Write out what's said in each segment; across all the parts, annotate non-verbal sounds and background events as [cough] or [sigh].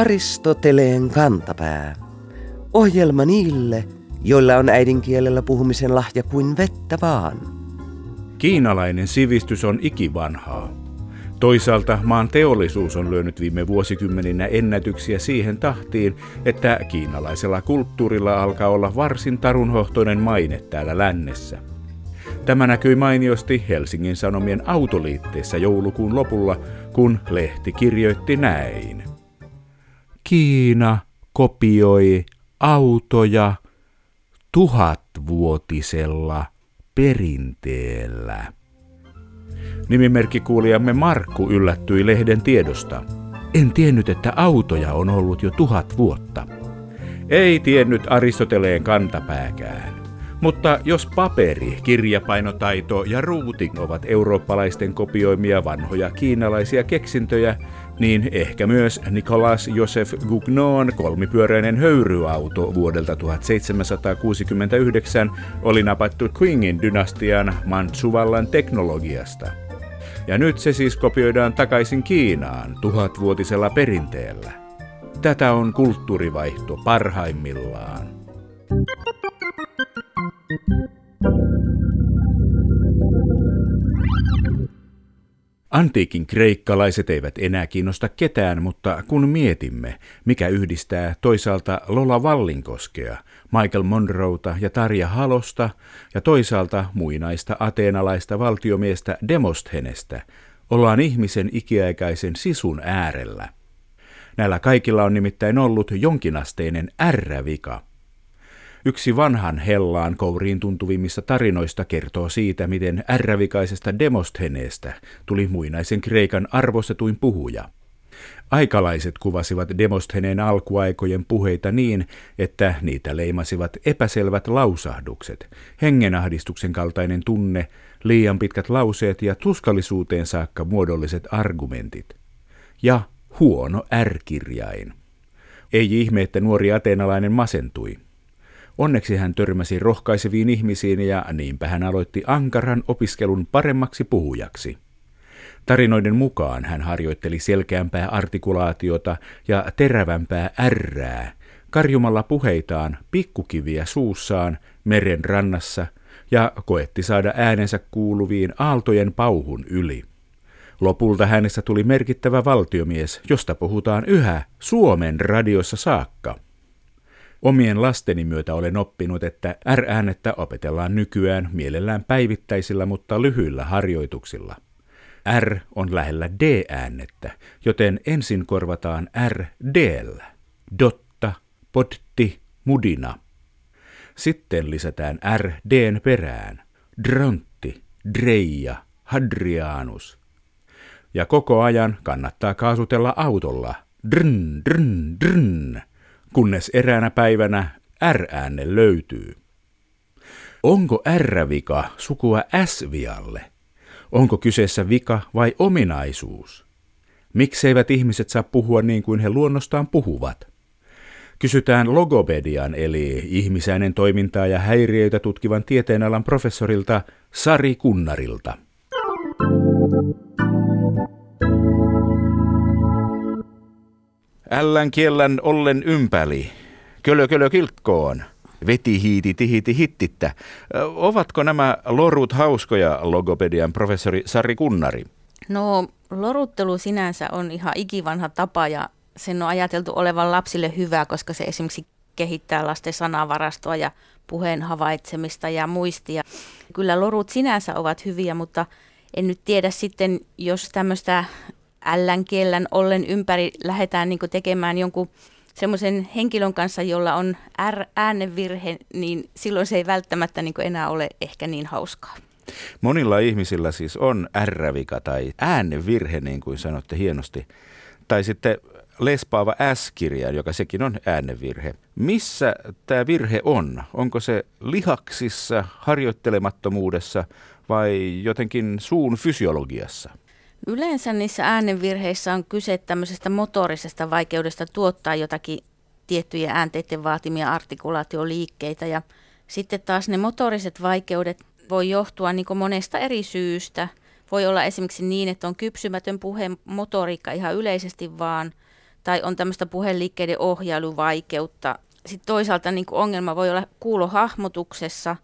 Aristoteleen kantapää. Ohjelma niille, joilla on äidinkielellä puhumisen lahja kuin vettä vaan. Kiinalainen sivistys on ikivanhaa. Toisaalta maan teollisuus on lyönyt viime vuosikymmeninä ennätyksiä siihen tahtiin, että kiinalaisella kulttuurilla alkaa olla varsin tarunhohtoinen maine täällä lännessä. Tämä näkyi mainiosti Helsingin Sanomien autoliitteessä joulukuun lopulla, kun lehti kirjoitti näin. Kiina kopioi autoja tuhatvuotisella perinteellä. Nimimerkkikuulijamme Markku yllättyi lehden tiedosta. En tiennyt, että autoja on ollut jo tuhat vuotta. Ei tiennyt Aristoteleen kantapääkään. Mutta jos paperi, kirjapainotaito ja ruuting ovat eurooppalaisten kopioimia vanhoja kiinalaisia keksintöjä, niin ehkä myös Nicolas Joseph Gugnon kolmipyöräinen höyryauto vuodelta 1769 oli napattu Qingin dynastian Manchuvallan teknologiasta. Ja nyt se siis kopioidaan takaisin Kiinaan tuhatvuotisella perinteellä. Tätä on kulttuurivaihto parhaimmillaan. Antiikin kreikkalaiset eivät enää kiinnosta ketään, mutta kun mietimme, mikä yhdistää toisaalta Lola Vallinkoskea, Michael Monroeta ja Tarja Halosta ja toisaalta muinaista ateenalaista valtiomiestä Demosthenestä, ollaan ihmisen ikiaikaisen sisun äärellä. Näillä kaikilla on nimittäin ollut jonkinasteinen ärrävika – Yksi vanhan hellaan kouriin tuntuvimmista tarinoista kertoo siitä, miten ärrävikaisesta Demostheneestä tuli muinaisen Kreikan arvostetuin puhuja. Aikalaiset kuvasivat Demostheneen alkuaikojen puheita niin, että niitä leimasivat epäselvät lausahdukset, hengenahdistuksen kaltainen tunne, liian pitkät lauseet ja tuskallisuuteen saakka muodolliset argumentit. Ja huono ärkirjain. Ei ihme, että nuori ateenalainen masentui – Onneksi hän törmäsi rohkaiseviin ihmisiin ja niinpä hän aloitti ankaran opiskelun paremmaksi puhujaksi. Tarinoiden mukaan hän harjoitteli selkeämpää artikulaatiota ja terävämpää ärrää, karjumalla puheitaan pikkukiviä suussaan meren rannassa ja koetti saada äänensä kuuluviin aaltojen pauhun yli. Lopulta hänestä tuli merkittävä valtiomies, josta puhutaan yhä Suomen radiossa saakka. Omien lasteni myötä olen oppinut, että R-äänettä opetellaan nykyään mielellään päivittäisillä, mutta lyhyillä harjoituksilla. R on lähellä D-äännettä, joten ensin korvataan R d Dotta, potti, mudina. Sitten lisätään R Dn perään. Drontti, dreija, hadrianus. Ja koko ajan kannattaa kaasutella autolla. Drn, drn, drn kunnes eräänä päivänä R-äänne löytyy. Onko R-vika sukua S-vialle? Onko kyseessä vika vai ominaisuus? Mikseivät ihmiset saa puhua niin kuin he luonnostaan puhuvat? Kysytään logopedian eli ihmisäinen toimintaa ja häiriöitä tutkivan tieteenalan professorilta Sari Kunnarilta. Ällän kiellän ollen ympäli. Kölö kölö kilkkoon. Veti hiiti tihiti hittittä. Ovatko nämä lorut hauskoja, logopedian professori Sari Kunnari? No, loruttelu sinänsä on ihan ikivanha tapa ja sen on ajateltu olevan lapsille hyvä, koska se esimerkiksi kehittää lasten sanavarastoa ja puheen havaitsemista ja muistia. Kyllä lorut sinänsä ovat hyviä, mutta en nyt tiedä sitten, jos tämmöistä ällän kiellän ollen ympäri lähdetään niin tekemään jonkun semmoisen henkilön kanssa, jolla on R-äänevirhe, niin silloin se ei välttämättä niin enää ole ehkä niin hauskaa. Monilla ihmisillä siis on R-vika tai äänevirhe, niin kuin sanotte hienosti. Tai sitten lespaava S-kirja, joka sekin on äänevirhe. Missä tämä virhe on? Onko se lihaksissa, harjoittelemattomuudessa vai jotenkin suun fysiologiassa? Yleensä niissä äänenvirheissä on kyse tämmöisestä motorisesta vaikeudesta tuottaa jotakin tiettyjä äänteiden vaatimia artikulaatioliikkeitä ja sitten taas ne motoriset vaikeudet voi johtua niin monesta eri syystä. Voi olla esimerkiksi niin, että on kypsymätön puheen motoriikka ihan yleisesti vaan, tai on tämmöistä puheliikkeiden ohjailuvaikeutta. Sitten toisaalta niin ongelma voi olla kuulohahmotuksessa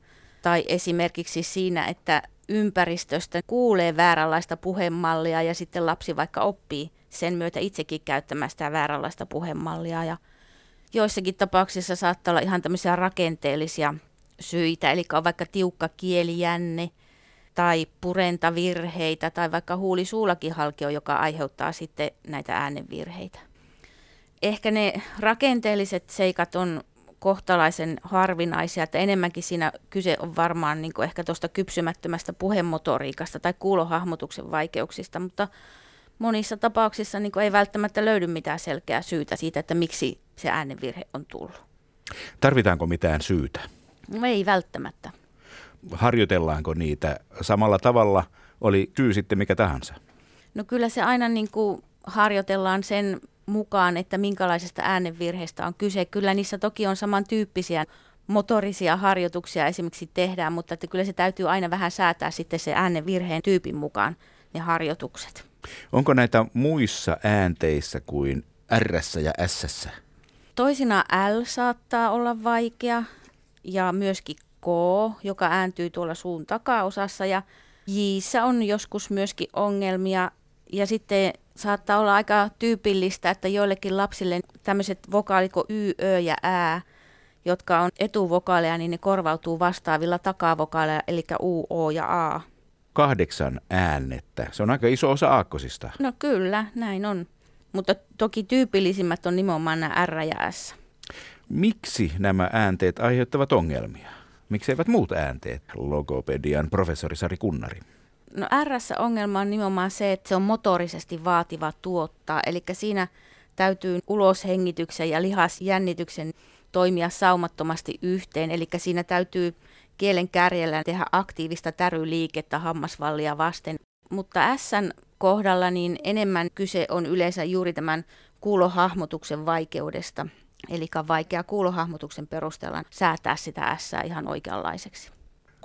tai esimerkiksi siinä, että ympäristöstä kuulee vääränlaista puhemallia ja sitten lapsi vaikka oppii sen myötä itsekin käyttämään sitä vääränlaista puhemallia. Ja joissakin tapauksissa saattaa olla ihan tämmöisiä rakenteellisia syitä, eli on vaikka tiukka kielijänne tai purentavirheitä tai vaikka huulisuulakin halkio, joka aiheuttaa sitten näitä äänenvirheitä. Ehkä ne rakenteelliset seikat on kohtalaisen harvinaisia, että enemmänkin siinä kyse on varmaan niin ehkä tuosta kypsymättömästä puhemotoriikasta tai kuulohahmotuksen vaikeuksista, mutta monissa tapauksissa niin ei välttämättä löydy mitään selkeää syytä siitä, että miksi se äänenvirhe on tullut. Tarvitaanko mitään syytä? No ei välttämättä. Harjoitellaanko niitä samalla tavalla, oli syy sitten mikä tahansa? No kyllä se aina niin kuin harjoitellaan sen mukaan, että minkälaisesta äänenvirheestä on kyse. Kyllä niissä toki on samantyyppisiä motorisia harjoituksia esimerkiksi tehdään, mutta että kyllä se täytyy aina vähän säätää sitten se äänenvirheen tyypin mukaan ne harjoitukset. Onko näitä muissa äänteissä kuin R ja S? Toisina L saattaa olla vaikea ja myöskin K, joka ääntyy tuolla suun takaosassa ja J on joskus myöskin ongelmia ja sitten saattaa olla aika tyypillistä, että joillekin lapsille tämmöiset vokaalit kuin Y, Ö ja Ä, jotka on etuvokaaleja, niin ne korvautuu vastaavilla takavokaaleja, eli U, O ja A. Kahdeksan äänettä. Se on aika iso osa aakkosista. No kyllä, näin on. Mutta toki tyypillisimmät on nimenomaan nämä R ja S. Miksi nämä äänteet aiheuttavat ongelmia? Miksi eivät muut äänteet? Logopedian professori Sari Kunnari. No r ongelma on nimenomaan se, että se on motorisesti vaativa tuottaa, eli siinä täytyy uloshengityksen ja lihasjännityksen toimia saumattomasti yhteen, eli siinä täytyy kielen kärjellä tehdä aktiivista täryliikettä hammasvallia vasten. Mutta S kohdalla niin enemmän kyse on yleensä juuri tämän kuulohahmotuksen vaikeudesta. Eli vaikea kuulohahmotuksen perusteella säätää sitä S ihan oikeanlaiseksi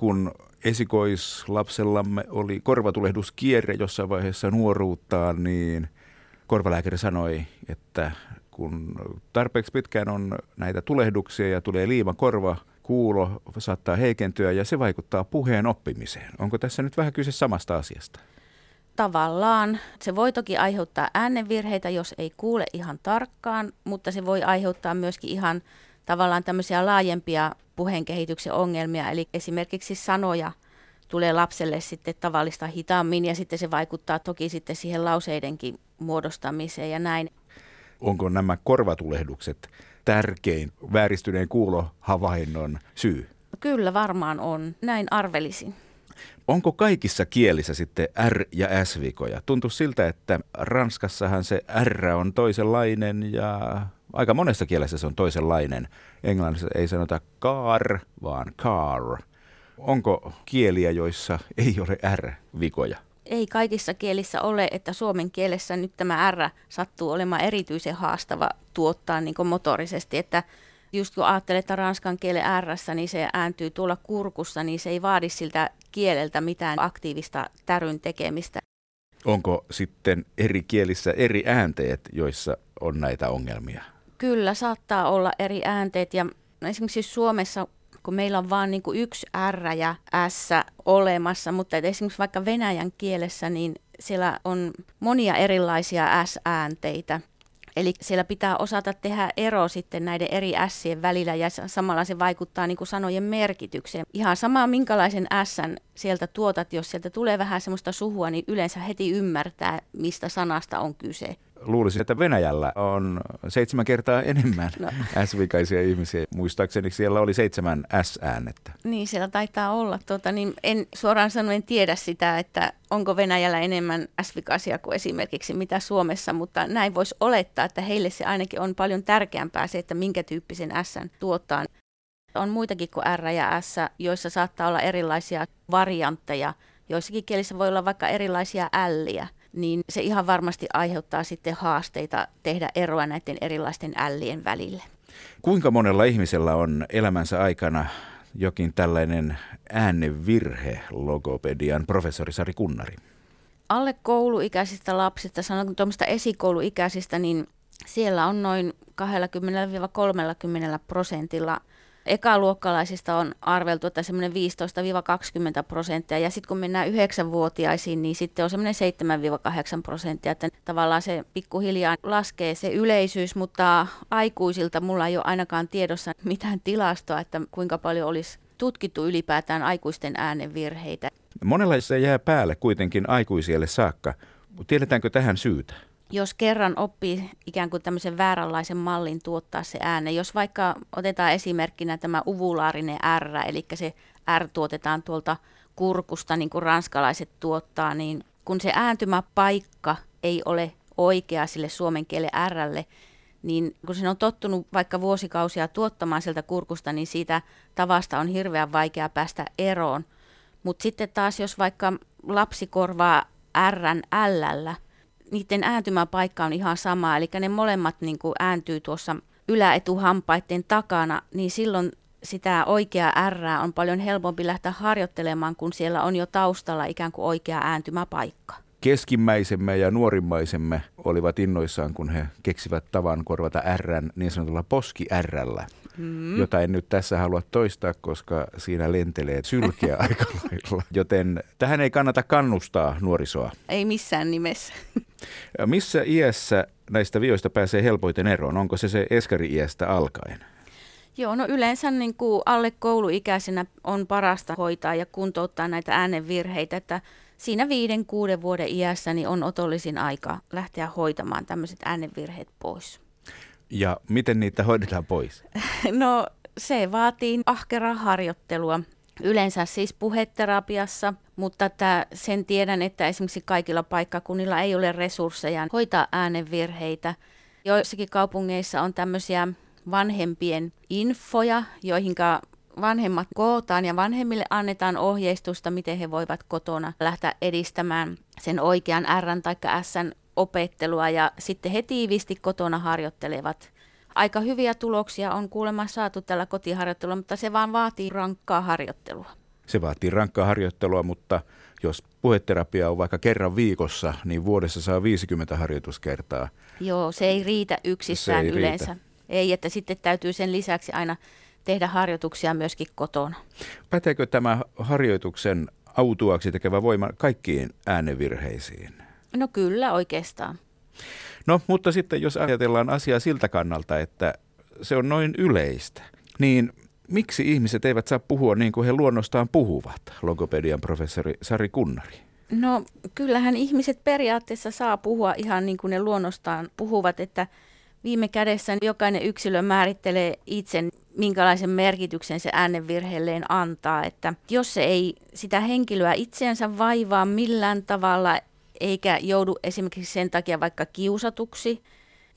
kun esikoislapsellamme oli korvatulehduskierre jossain vaiheessa nuoruuttaan, niin korvalääkäri sanoi, että kun tarpeeksi pitkään on näitä tulehduksia ja tulee liima korva, kuulo saattaa heikentyä ja se vaikuttaa puheen oppimiseen. Onko tässä nyt vähän kyse samasta asiasta? Tavallaan. Se voi toki aiheuttaa äänenvirheitä, jos ei kuule ihan tarkkaan, mutta se voi aiheuttaa myöskin ihan tavallaan tämmöisiä laajempia puheen kehityksen ongelmia, eli esimerkiksi sanoja tulee lapselle sitten tavallista hitaammin ja sitten se vaikuttaa toki sitten siihen lauseidenkin muodostamiseen ja näin. Onko nämä korvatulehdukset tärkein vääristyneen kuulohavainnon syy? Kyllä varmaan on, näin arvelisin. Onko kaikissa kielissä sitten R- ja S-vikoja? Tuntuu siltä, että Ranskassahan se R on toisenlainen ja aika monessa kielessä se on toisenlainen. Englannissa ei sanota car, vaan car. Onko kieliä, joissa ei ole R-vikoja? Ei kaikissa kielissä ole, että suomen kielessä nyt tämä R sattuu olemaan erityisen haastava tuottaa niin motorisesti, että just kun ajattelee, että ranskan kielen R, niin se ääntyy tuolla kurkussa, niin se ei vaadi siltä kieleltä mitään aktiivista täryn tekemistä. Onko sitten eri kielissä eri äänteet, joissa on näitä ongelmia? Kyllä, saattaa olla eri äänteet ja esimerkiksi Suomessa kun meillä on vain niin yksi R ja S olemassa, mutta esimerkiksi vaikka venäjän kielessä, niin siellä on monia erilaisia S-äänteitä. Eli siellä pitää osata tehdä ero sitten näiden eri ässien välillä ja samalla se vaikuttaa niin kuin sanojen merkitykseen. Ihan sama minkälaisen ässän sieltä tuotat, jos sieltä tulee vähän semmoista suhua, niin yleensä heti ymmärtää, mistä sanasta on kyse luulisin, että Venäjällä on seitsemän kertaa enemmän no. [laughs] S-vikaisia ihmisiä. Muistaakseni siellä oli seitsemän S-äänettä. Niin, siellä taitaa olla. Tuota, niin en suoraan sanoen tiedä sitä, että onko Venäjällä enemmän S-vikaisia kuin esimerkiksi mitä Suomessa, mutta näin voisi olettaa, että heille se ainakin on paljon tärkeämpää se, että minkä tyyppisen S tuottaa. On muitakin kuin R ja S, joissa saattaa olla erilaisia variantteja. Joissakin kielissä voi olla vaikka erilaisia älliä niin se ihan varmasti aiheuttaa sitten haasteita tehdä eroa näiden erilaisten ällien välille. Kuinka monella ihmisellä on elämänsä aikana jokin tällainen äänevirhe, logopedian professori Sari Kunnari? Alle kouluikäisistä lapsista, sanon tuommoista esikouluikäisistä, niin Siellä on noin 20-30 prosentilla ekaluokkalaisista on arveltu, että semmoinen 15-20 prosenttia, ja sitten kun mennään yhdeksänvuotiaisiin, niin sitten on semmoinen 7-8 prosenttia, että tavallaan se pikkuhiljaa laskee se yleisyys, mutta aikuisilta mulla ei ole ainakaan tiedossa mitään tilastoa, että kuinka paljon olisi tutkittu ylipäätään aikuisten äänenvirheitä. Monella se jää päälle kuitenkin aikuisielle saakka. Tiedetäänkö tähän syytä? Jos kerran oppii ikään kuin tämmöisen vääränlaisen mallin tuottaa se ääne, jos vaikka otetaan esimerkkinä tämä uvulaarinen R, eli se R tuotetaan tuolta kurkusta, niin kuin ranskalaiset tuottaa, niin kun se ääntymäpaikka ei ole oikea sille suomen kielen Rlle, niin kun sen on tottunut vaikka vuosikausia tuottamaan sieltä kurkusta, niin siitä tavasta on hirveän vaikea päästä eroon. Mutta sitten taas, jos vaikka lapsi korvaa Rn Lllä, niiden ääntymäpaikka on ihan sama, eli ne molemmat niin kuin ääntyy tuossa yläetuhampaiden takana, niin silloin sitä oikeaa R on paljon helpompi lähteä harjoittelemaan, kun siellä on jo taustalla ikään kuin oikea ääntymäpaikka. Keskimmäisemme ja nuorimmaisemme olivat innoissaan, kun he keksivät tavan korvata R niin sanotulla poski Rllä mm. jota en nyt tässä halua toistaa, koska siinä lentelee sylkeä [laughs] aika lailla. Joten tähän ei kannata kannustaa nuorisoa. Ei missään nimessä. Missä iässä näistä vioista pääsee helpoiten eroon? Onko se se eskari-iästä alkaen? Joo, no yleensä niin kuin alle kouluikäisenä on parasta hoitaa ja kuntouttaa näitä äänenvirheitä, että siinä viiden, kuuden vuoden iässä niin on otollisin aika lähteä hoitamaan tämmöiset äänenvirheet pois. Ja miten niitä hoidetaan pois? [laughs] No se vaatii ahkeraa harjoittelua. Yleensä siis puheterapiassa, mutta että sen tiedän, että esimerkiksi kaikilla paikkakunnilla ei ole resursseja hoitaa äänenvirheitä. Joissakin kaupungeissa on tämmöisiä vanhempien infoja, joihin vanhemmat kootaan ja vanhemmille annetaan ohjeistusta, miten he voivat kotona lähteä edistämään sen oikean R tai S opettelua ja sitten he tiiviisti kotona harjoittelevat. Aika hyviä tuloksia on kuulemma saatu tällä kotiharjoittelulla, mutta se vaan vaatii rankkaa harjoittelua. Se vaatii rankkaa harjoittelua, mutta jos puheterapia on vaikka kerran viikossa, niin vuodessa saa 50 harjoituskertaa. Joo, se ei riitä yksissään ei yleensä. Riitä. Ei, että sitten täytyy sen lisäksi aina tehdä harjoituksia myöskin kotona. Päteekö tämä harjoituksen autuaksi tekevä voima kaikkiin äänevirheisiin? No kyllä oikeastaan. No, mutta sitten jos ajatellaan asiaa siltä kannalta, että se on noin yleistä, niin miksi ihmiset eivät saa puhua niin kuin he luonnostaan puhuvat, logopedian professori Sari Kunnari? No kyllähän ihmiset periaatteessa saa puhua ihan niin kuin ne luonnostaan puhuvat, että viime kädessä jokainen yksilö määrittelee itse, minkälaisen merkityksen se äänenvirheelleen antaa. Että jos se ei sitä henkilöä itseensä vaivaa millään tavalla, eikä joudu esimerkiksi sen takia vaikka kiusatuksi,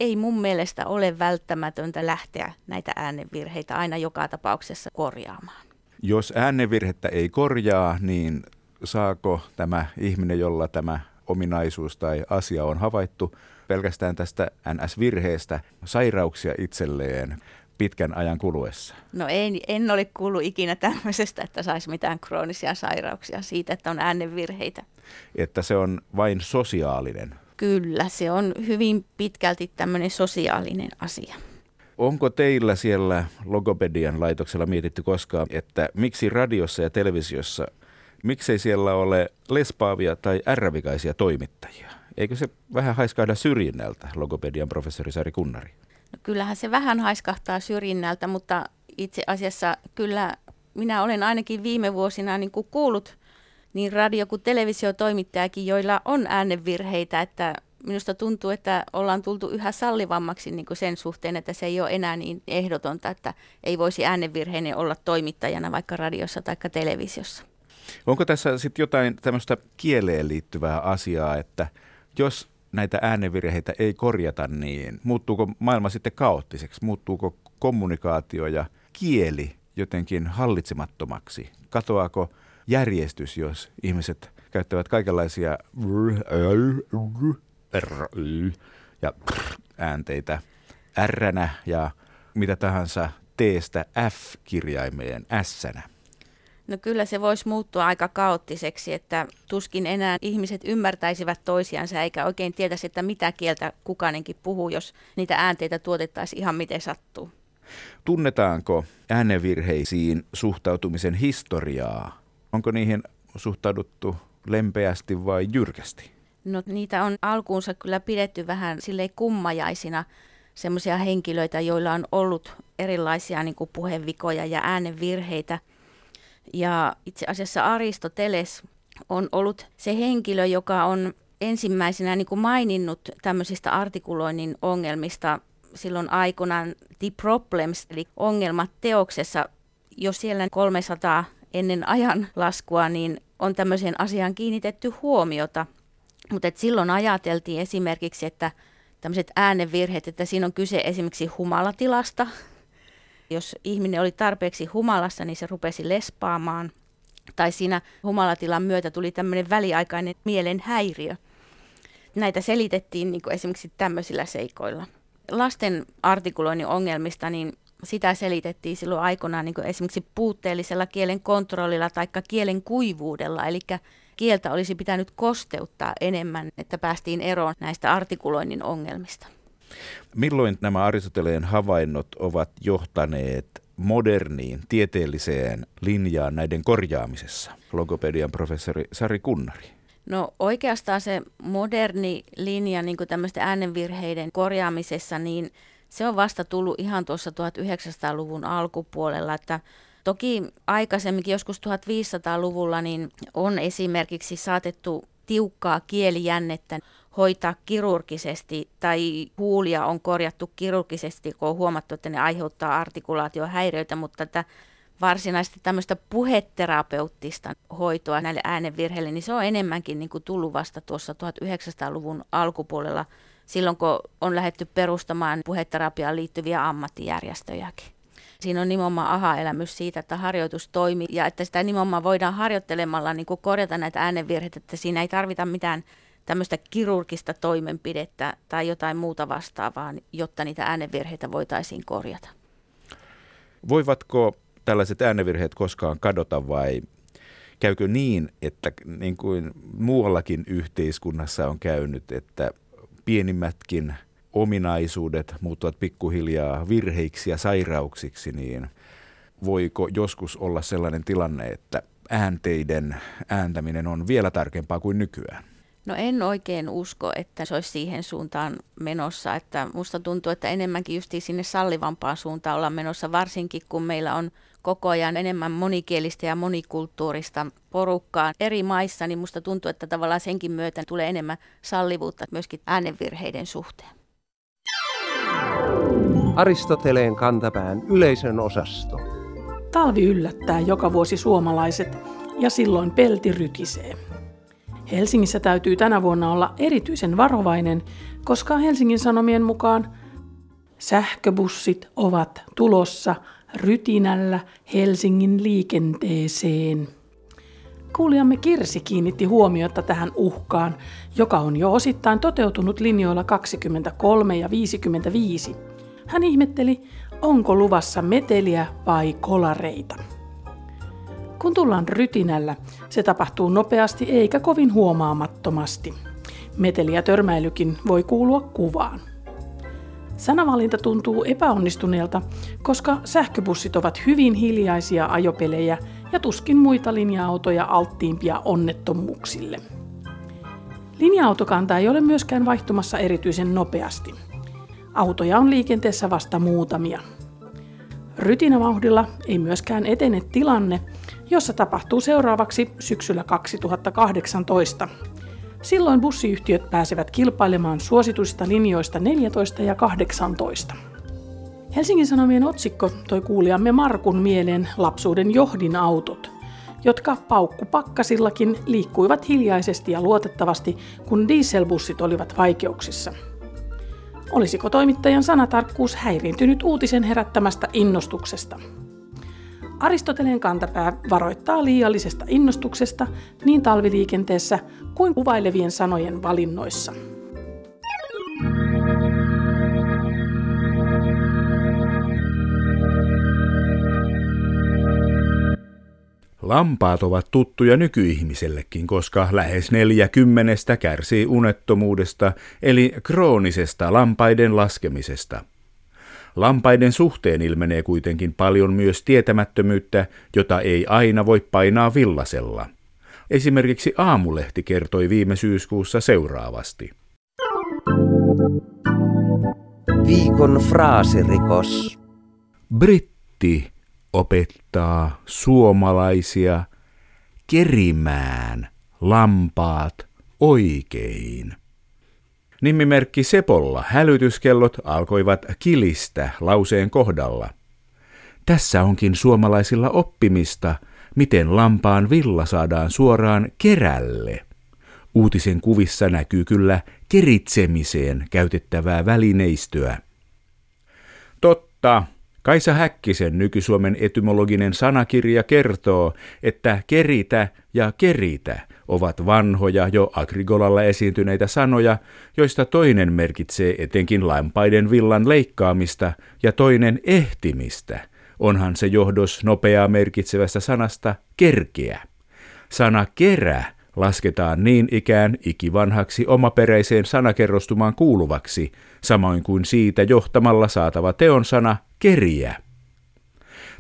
ei mun mielestä ole välttämätöntä lähteä näitä äänenvirheitä aina joka tapauksessa korjaamaan. Jos äänenvirhettä ei korjaa, niin saako tämä ihminen, jolla tämä ominaisuus tai asia on havaittu, pelkästään tästä NS-virheestä sairauksia itselleen pitkän ajan kuluessa? No en, en ole kuullut ikinä tämmöisestä, että saisi mitään kroonisia sairauksia siitä, että on äänenvirheitä. Että se on vain sosiaalinen? Kyllä, se on hyvin pitkälti tämmöinen sosiaalinen asia. Onko teillä siellä logopedian laitoksella mietitty koskaan, että miksi radiossa ja televisiossa, miksei siellä ole lespaavia tai ärrävikaisia toimittajia? Eikö se vähän haiskaida syrjinnältä, logopedian professori Sari Kunnari? No kyllähän se vähän haiskahtaa syrjinnältä, mutta itse asiassa kyllä minä olen ainakin viime vuosina niin kuin kuullut niin radio- kuin televisiotoimittajakin, joilla on äänenvirheitä, että minusta tuntuu, että ollaan tultu yhä sallivammaksi niin kuin sen suhteen, että se ei ole enää niin ehdotonta, että ei voisi äänenvirheinen olla toimittajana vaikka radiossa tai televisiossa. Onko tässä sitten jotain tämmöistä kieleen liittyvää asiaa, että jos näitä äänenvirheitä ei korjata, niin muuttuuko maailma sitten kaoottiseksi? Muuttuuko kommunikaatio ja kieli jotenkin hallitsemattomaksi? Katoaako järjestys, jos ihmiset käyttävät kaikenlaisia ja äänteitä r ja mitä tahansa teestä F-kirjaimeen s No kyllä se voisi muuttua aika kaoottiseksi, että tuskin enää ihmiset ymmärtäisivät toisiansa eikä oikein tietäisi, että mitä kieltä kukainenkin puhuu, jos niitä äänteitä tuotettaisiin ihan miten sattuu. Tunnetaanko äänevirheisiin suhtautumisen historiaa? Onko niihin suhtauduttu lempeästi vai jyrkästi? No niitä on alkuunsa kyllä pidetty vähän silleen kummajaisina semmoisia henkilöitä, joilla on ollut erilaisia niin kuin puhevikoja ja äänenvirheitä. Ja itse asiassa Aristoteles on ollut se henkilö, joka on ensimmäisenä niin kuin maininnut tämmöisistä artikuloinnin ongelmista silloin aikoinaan The Problems, eli ongelmat teoksessa, jo siellä 300 ennen ajan laskua, niin on tämmöiseen asiaan kiinnitetty huomiota. Mutta silloin ajateltiin esimerkiksi, että tämmöiset äänenvirheet, että siinä on kyse esimerkiksi humalatilasta. Jos ihminen oli tarpeeksi humalassa, niin se rupesi lespaamaan. Tai siinä humalatilan myötä tuli tämmöinen väliaikainen mielen häiriö. Näitä selitettiin niin kuin esimerkiksi tämmöisillä seikoilla. Lasten artikuloinnin ongelmista, niin sitä selitettiin silloin aikoinaan niin esimerkiksi puutteellisella kielen kontrollilla tai kielen kuivuudella. Eli kieltä olisi pitänyt kosteuttaa enemmän, että päästiin eroon näistä artikuloinnin ongelmista. Milloin nämä Aristoteleen havainnot ovat johtaneet moderniin tieteelliseen linjaan näiden korjaamisessa? Logopedian professori Sari Kunnari. No oikeastaan se moderni linja niin kuin tämmöisten äänenvirheiden korjaamisessa, niin se on vasta tullut ihan tuossa 1900-luvun alkupuolella, että Toki aikaisemminkin joskus 1500-luvulla niin on esimerkiksi saatettu tiukkaa kielijännettä hoitaa kirurgisesti tai huulia on korjattu kirurgisesti, kun on huomattu, että ne aiheuttaa artikulaatiohäiriöitä, mutta että varsinaisesti tämmöistä puheterapeuttista hoitoa näille äänenvirheille, niin se on enemmänkin niin kuin tullut vasta tuossa 1900-luvun alkupuolella, silloin kun on lähdetty perustamaan puheterapiaan liittyviä ammattijärjestöjäkin. Siinä on nimenomaan aha-elämys siitä, että harjoitus toimii ja että sitä nimenomaan voidaan harjoittelemalla niin kuin korjata näitä äänenvirheitä, että siinä ei tarvita mitään tämmöistä kirurgista toimenpidettä tai jotain muuta vastaavaa, jotta niitä äänenvirheitä voitaisiin korjata. Voivatko tällaiset äänenvirheet koskaan kadota vai käykö niin, että niin kuin muuallakin yhteiskunnassa on käynyt, että pienimmätkin ominaisuudet muuttuvat pikkuhiljaa virheiksi ja sairauksiksi, niin voiko joskus olla sellainen tilanne, että äänteiden ääntäminen on vielä tarkempaa kuin nykyään? No en oikein usko, että se olisi siihen suuntaan menossa. Että musta tuntuu, että enemmänkin just sinne sallivampaan suuntaan ollaan menossa, varsinkin kun meillä on koko ajan enemmän monikielistä ja monikulttuurista porukkaa eri maissa, niin musta tuntuu, että tavallaan senkin myötä tulee enemmän sallivuutta myöskin äänenvirheiden suhteen. Aristoteleen kantapään yleisön osasto. Talvi yllättää joka vuosi suomalaiset ja silloin pelti rytisee. Helsingissä täytyy tänä vuonna olla erityisen varovainen, koska Helsingin Sanomien mukaan sähköbussit ovat tulossa rytinällä Helsingin liikenteeseen. Kuulijamme Kirsi kiinnitti huomiota tähän uhkaan, joka on jo osittain toteutunut linjoilla 23 ja 55. Hän ihmetteli, onko luvassa meteliä vai kolareita. Kun tullaan rytinällä, se tapahtuu nopeasti eikä kovin huomaamattomasti. Meteli ja törmäilykin voi kuulua kuvaan. Sanavalinta tuntuu epäonnistuneelta, koska sähköbussit ovat hyvin hiljaisia ajopelejä ja tuskin muita linja-autoja alttiimpia onnettomuuksille. Linja-autokanta ei ole myöskään vaihtumassa erityisen nopeasti. Autoja on liikenteessä vasta muutamia. Rytinävauhdilla ei myöskään etene tilanne, jossa tapahtuu seuraavaksi syksyllä 2018. Silloin bussiyhtiöt pääsevät kilpailemaan suosituista linjoista 14 ja 18. Helsingin Sanomien otsikko toi kuulijamme Markun mieleen lapsuuden johdin autot, jotka paukkupakkasillakin liikkuivat hiljaisesti ja luotettavasti, kun dieselbussit olivat vaikeuksissa. Olisiko toimittajan sanatarkkuus häiriintynyt uutisen herättämästä innostuksesta? Aristoteleen kantapää varoittaa liiallisesta innostuksesta niin talviliikenteessä kuin kuvailevien sanojen valinnoissa. Lampaat ovat tuttuja nykyihmisellekin, koska lähes neljä kymmenestä kärsii unettomuudesta eli kroonisesta lampaiden laskemisesta. Lampaiden suhteen ilmenee kuitenkin paljon myös tietämättömyyttä, jota ei aina voi painaa villasella. Esimerkiksi Aamulehti kertoi viime syyskuussa seuraavasti. Viikon fraasirikos. Britti opettaa suomalaisia kerimään lampaat oikein. Nimimerkki Sepolla hälytyskellot alkoivat kilistä lauseen kohdalla. Tässä onkin suomalaisilla oppimista, miten lampaan villa saadaan suoraan kerälle. Uutisen kuvissa näkyy kyllä keritsemiseen käytettävää välineistöä. Totta, Kaisa Häkkisen nyky-Suomen etymologinen sanakirja kertoo, että keritä ja keritä ovat vanhoja jo Agrigolalla esiintyneitä sanoja, joista toinen merkitsee etenkin lampaiden villan leikkaamista ja toinen ehtimistä. Onhan se johdos nopeaa merkitsevästä sanasta kerkeä. Sana kerä lasketaan niin ikään ikivanhaksi omaperäiseen sanakerrostumaan kuuluvaksi, samoin kuin siitä johtamalla saatava teonsana keriä.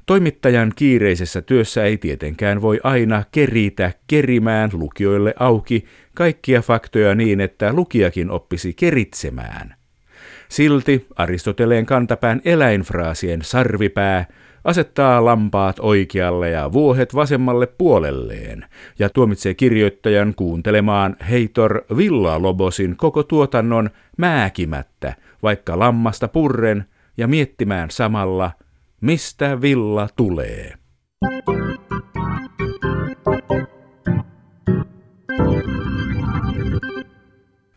Toimittajan kiireisessä työssä ei tietenkään voi aina keritä kerimään lukijoille auki kaikkia faktoja niin, että lukijakin oppisi keritsemään. Silti Aristoteleen kantapään eläinfraasien sarvipää asettaa lampaat oikealle ja vuohet vasemmalle puolelleen ja tuomitsee kirjoittajan kuuntelemaan Heitor Villalobosin koko tuotannon määkimättä, vaikka lammasta purren ja miettimään samalla, mistä villa tulee.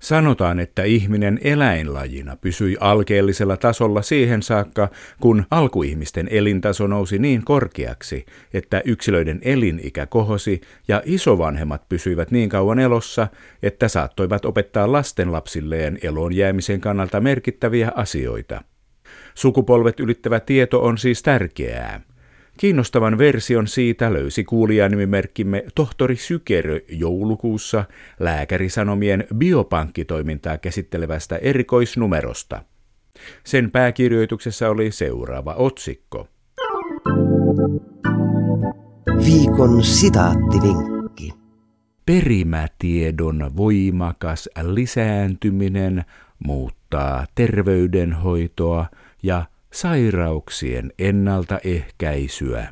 Sanotaan, että ihminen eläinlajina pysyi alkeellisella tasolla siihen saakka, kun alkuihmisten elintaso nousi niin korkeaksi, että yksilöiden elinikä kohosi ja isovanhemmat pysyivät niin kauan elossa, että saattoivat opettaa lastenlapsilleen eloon jäämisen kannalta merkittäviä asioita. Sukupolvet ylittävä tieto on siis tärkeää. Kiinnostavan version siitä löysi kuulijanimimerkkimme tohtori Sykerö joulukuussa lääkärisanomien biopankkitoimintaa käsittelevästä erikoisnumerosta. Sen pääkirjoituksessa oli seuraava otsikko. Viikon sitaattivinkki. Perimätiedon voimakas lisääntyminen muuttaa terveydenhoitoa ja sairauksien ennaltaehkäisyä.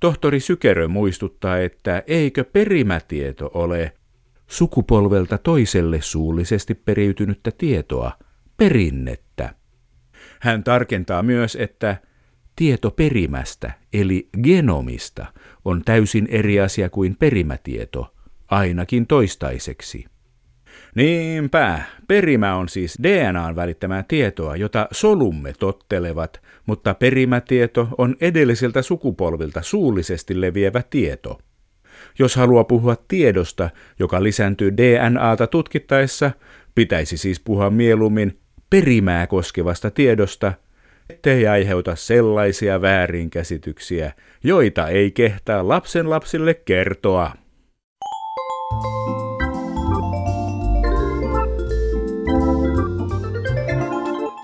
Tohtori Sykerö muistuttaa, että eikö perimätieto ole sukupolvelta toiselle suullisesti periytynyttä tietoa, perinnettä. Hän tarkentaa myös, että tieto perimästä eli genomista on täysin eri asia kuin perimätieto, ainakin toistaiseksi. Niinpä, perimä on siis DNAn välittämää tietoa, jota solumme tottelevat, mutta perimätieto on edellisiltä sukupolvilta suullisesti leviävä tieto. Jos haluaa puhua tiedosta, joka lisääntyy DNAta tutkittaessa, pitäisi siis puhua mieluummin perimää koskevasta tiedosta, ettei aiheuta sellaisia väärinkäsityksiä, joita ei kehtaa lapsen lapsille kertoa.